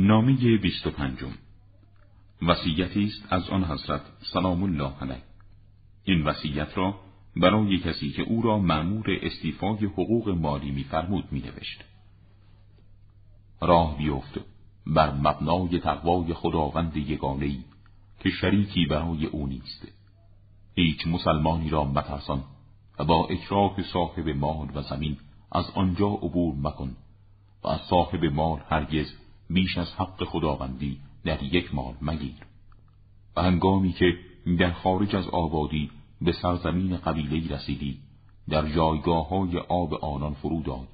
نامه بیست و پنجم. وسیعتی است از آن حضرت سلام الله علیه. این وصیت را برای کسی که او را مأمور استیفای حقوق مالی میفرمود مینوشت. راه بیفت بر مبنای تقوای خداوند یگانهای که شریکی برای او نیست. هیچ مسلمانی را مترسان و با اکراه صاحب مال و زمین از آنجا عبور مکن و از صاحب مال هرگز بیش از حق خداوندی در یک مال مگیر. و هنگامی که در خارج از آبادی به سرزمین قبیله رسیدی در جایگاه های آب آنان فرود آی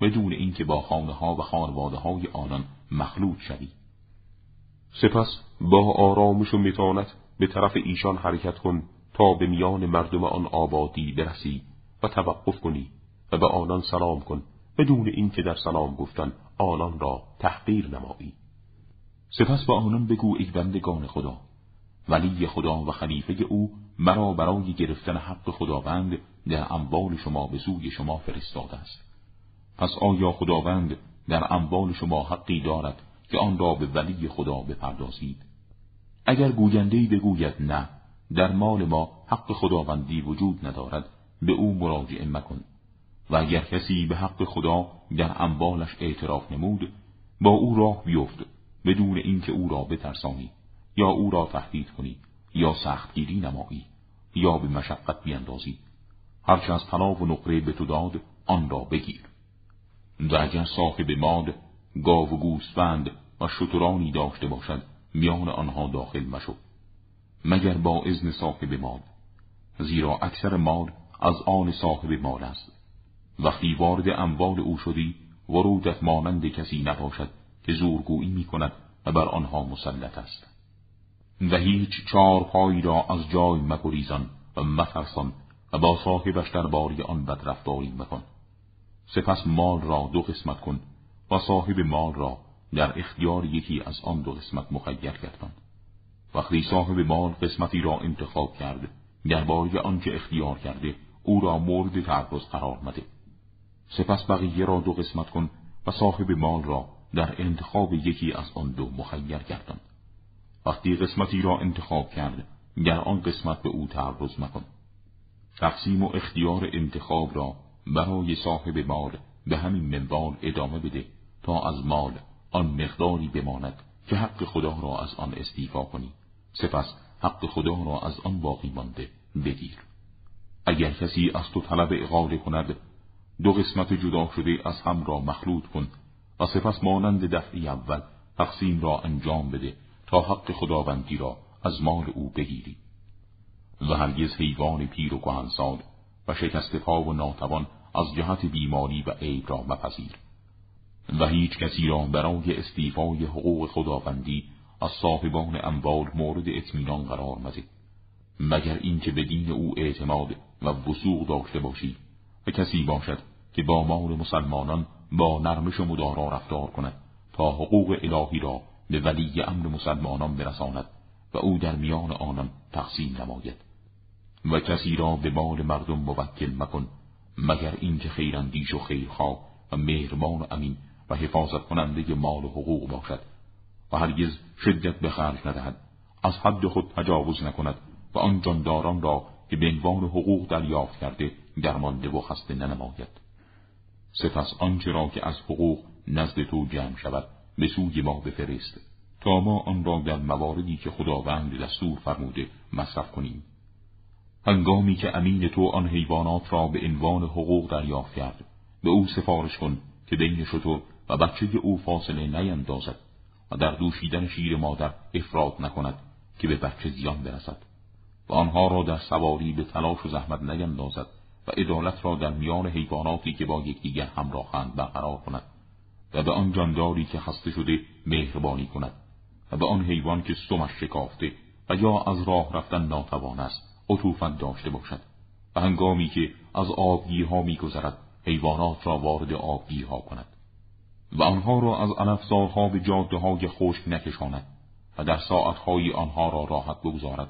بدون اینکه با خانه ها و خانواده های آنان مخلوط شوی. سپس با آرامش و متانت به طرف ایشان حرکت کن تا به میان مردم آن آبادی برسی و توقف کنی و به آنان سلام کن. بدون اینکه در سلام گفتن آنان را تحقیر نمایی. سپس به آنان بگو ای بندگان خدا ولی خدا و خلیفه او مرا برای گرفتن حق خداوند در اموال شما به سوی شما فرستاده است. پس آیا خداوند در اموال شما حقی دارد که آن را به ولی خدا بپردازید؟ اگر گویندهی بگوید نه در مال ما حق خداوندی وجود ندارد به او مراجعه مکن. و اگر کسی به حق خدا در اموالش اعتراف نمود با او راه بیفت بدون اینکه او را بترسانی یا او را تهدید کنی یا سختگیری نمایی یا به مشقت بیندازی. هرچه از طلا و نقره به تو داد آن را بگیر. و اگر صاحب مال گاو و گوسفند و شترانی داشته باشد میان آنها داخل مشو. مگر با اذن صاحب مال؟ زیرا اکثر مال از آن صاحب مال است. وقتی وارد اموال او شدی ورودت مانند کسی نباشد که زورگویی می کند و بر آنها مسلط است. و هیچ چار پایی را از جای مگریزان و مترسان و با صاحبش در باری آن بدرفتاری مکن. سپس مال را دو قسمت کن و صاحب مال را در اختیار یکی از آن دو قسمت مخیر گردان. وقتی صاحب مال قسمتی را انتخاب کرد درباره آنچه اختیار کرده او را مورد تعرض قرار مده. سپس بقیه را دو قسمت کن و صاحب مال را در انتخاب یکی از آن دو مخیر گردان. وقتی قسمتی را انتخاب کرد در آن قسمت به او تعرض مکن. تقسیم و اختیار انتخاب را برای صاحب مال به همین منوال ادامه بده تا از مال آن مقداری بماند که حق خدا را از آن استیفا کنی. سپس حق خدا را از آن باقی مانده بگیر. اگر کسی از تو طلب اقاله کند دو قسمت جدا شده از هم را مخلوط کن و سپس مانند دفعی اول تقسیم را انجام بده تا حق خداوندی را از مال او بگیری. و هرگز حیوان پیر و کهنسال و شکست پا و ناتوان از جهت بیماری و عیب را مپذیر. و هیچ کسی را برای استیفای حقوق خداوندی از صاحبان اموال مورد اطمینان قرار مده مگر اینکه به دین او اعتماد و وسوق داشته باشی و کسی باشد که با مال مسلمانان با نرمش و مدارا رفتار کند تا حقوق الهی را به ولی امر مسلمانان برساند و او در میان آنان تقسیم نماید. و کسی را به مال مردم موکل مکن مگر اینکه خیراندیش و خیرخواه و مهربان و امین و حفاظت کننده مال و حقوق باشد و هرگز شدت به خرج ندهد. از حد خود تجاوز نکند و آن جانداران را که به عنوان حقوق دریافت کرده درمانده و خسته ننماید. سپس آنچه را که از حقوق نزد تو جمع شود به سوی ما بفرست. تا ما آن را در مواردی که خداوند دستور فرموده مصرف کنیم. هنگامی که امین تو آن حیوانات را به عنوان حقوق دریافت کرد به او سفارش کن که بین شتر و بچه او فاصله نیندازد و در دوشیدن شیر مادر افراد نکند که به بچه زیان برسد و آنها را در سواری به تلاش و زحمت نیندازد. و عدالت را در میان حیواناتی که با یکدیگر همراهند برقرار کند و به آن جانداری که خسته شده مهربانی کند و به آن حیوان که سمش شکافته و یا از راه رفتن ناتوان است عطوفت داشته باشد و هنگامی که از آبگیرها میگذرد حیوانات را وارد آبگیرها کند و آنها را از علفزارها به جاده های خشک نکشاند و در ساعتهای آنها را راحت بگذارد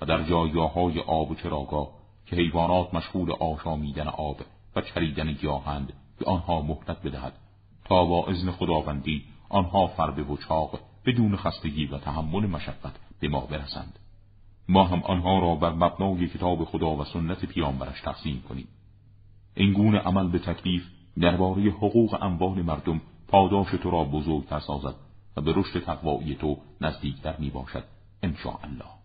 و در جایگاه های آب و چراگاه که حیوانات مشغول آشامیدن آب و چریدن گیاهند به آنها مهلت بدهد. تا با اذن خداوندی آنها فربه و چاق بدون خستگی و تحمل مشقت به ما برسند. ما هم آنها را بر مبنای کتاب خدا و سنت پیامبرش تقسیم کنیم. این گونه عمل به تکلیف درباره حقوق اموال مردم پاداش تو را بزرگتر سازد و به رشد تقوایی تو نزدیکتر می باشد الله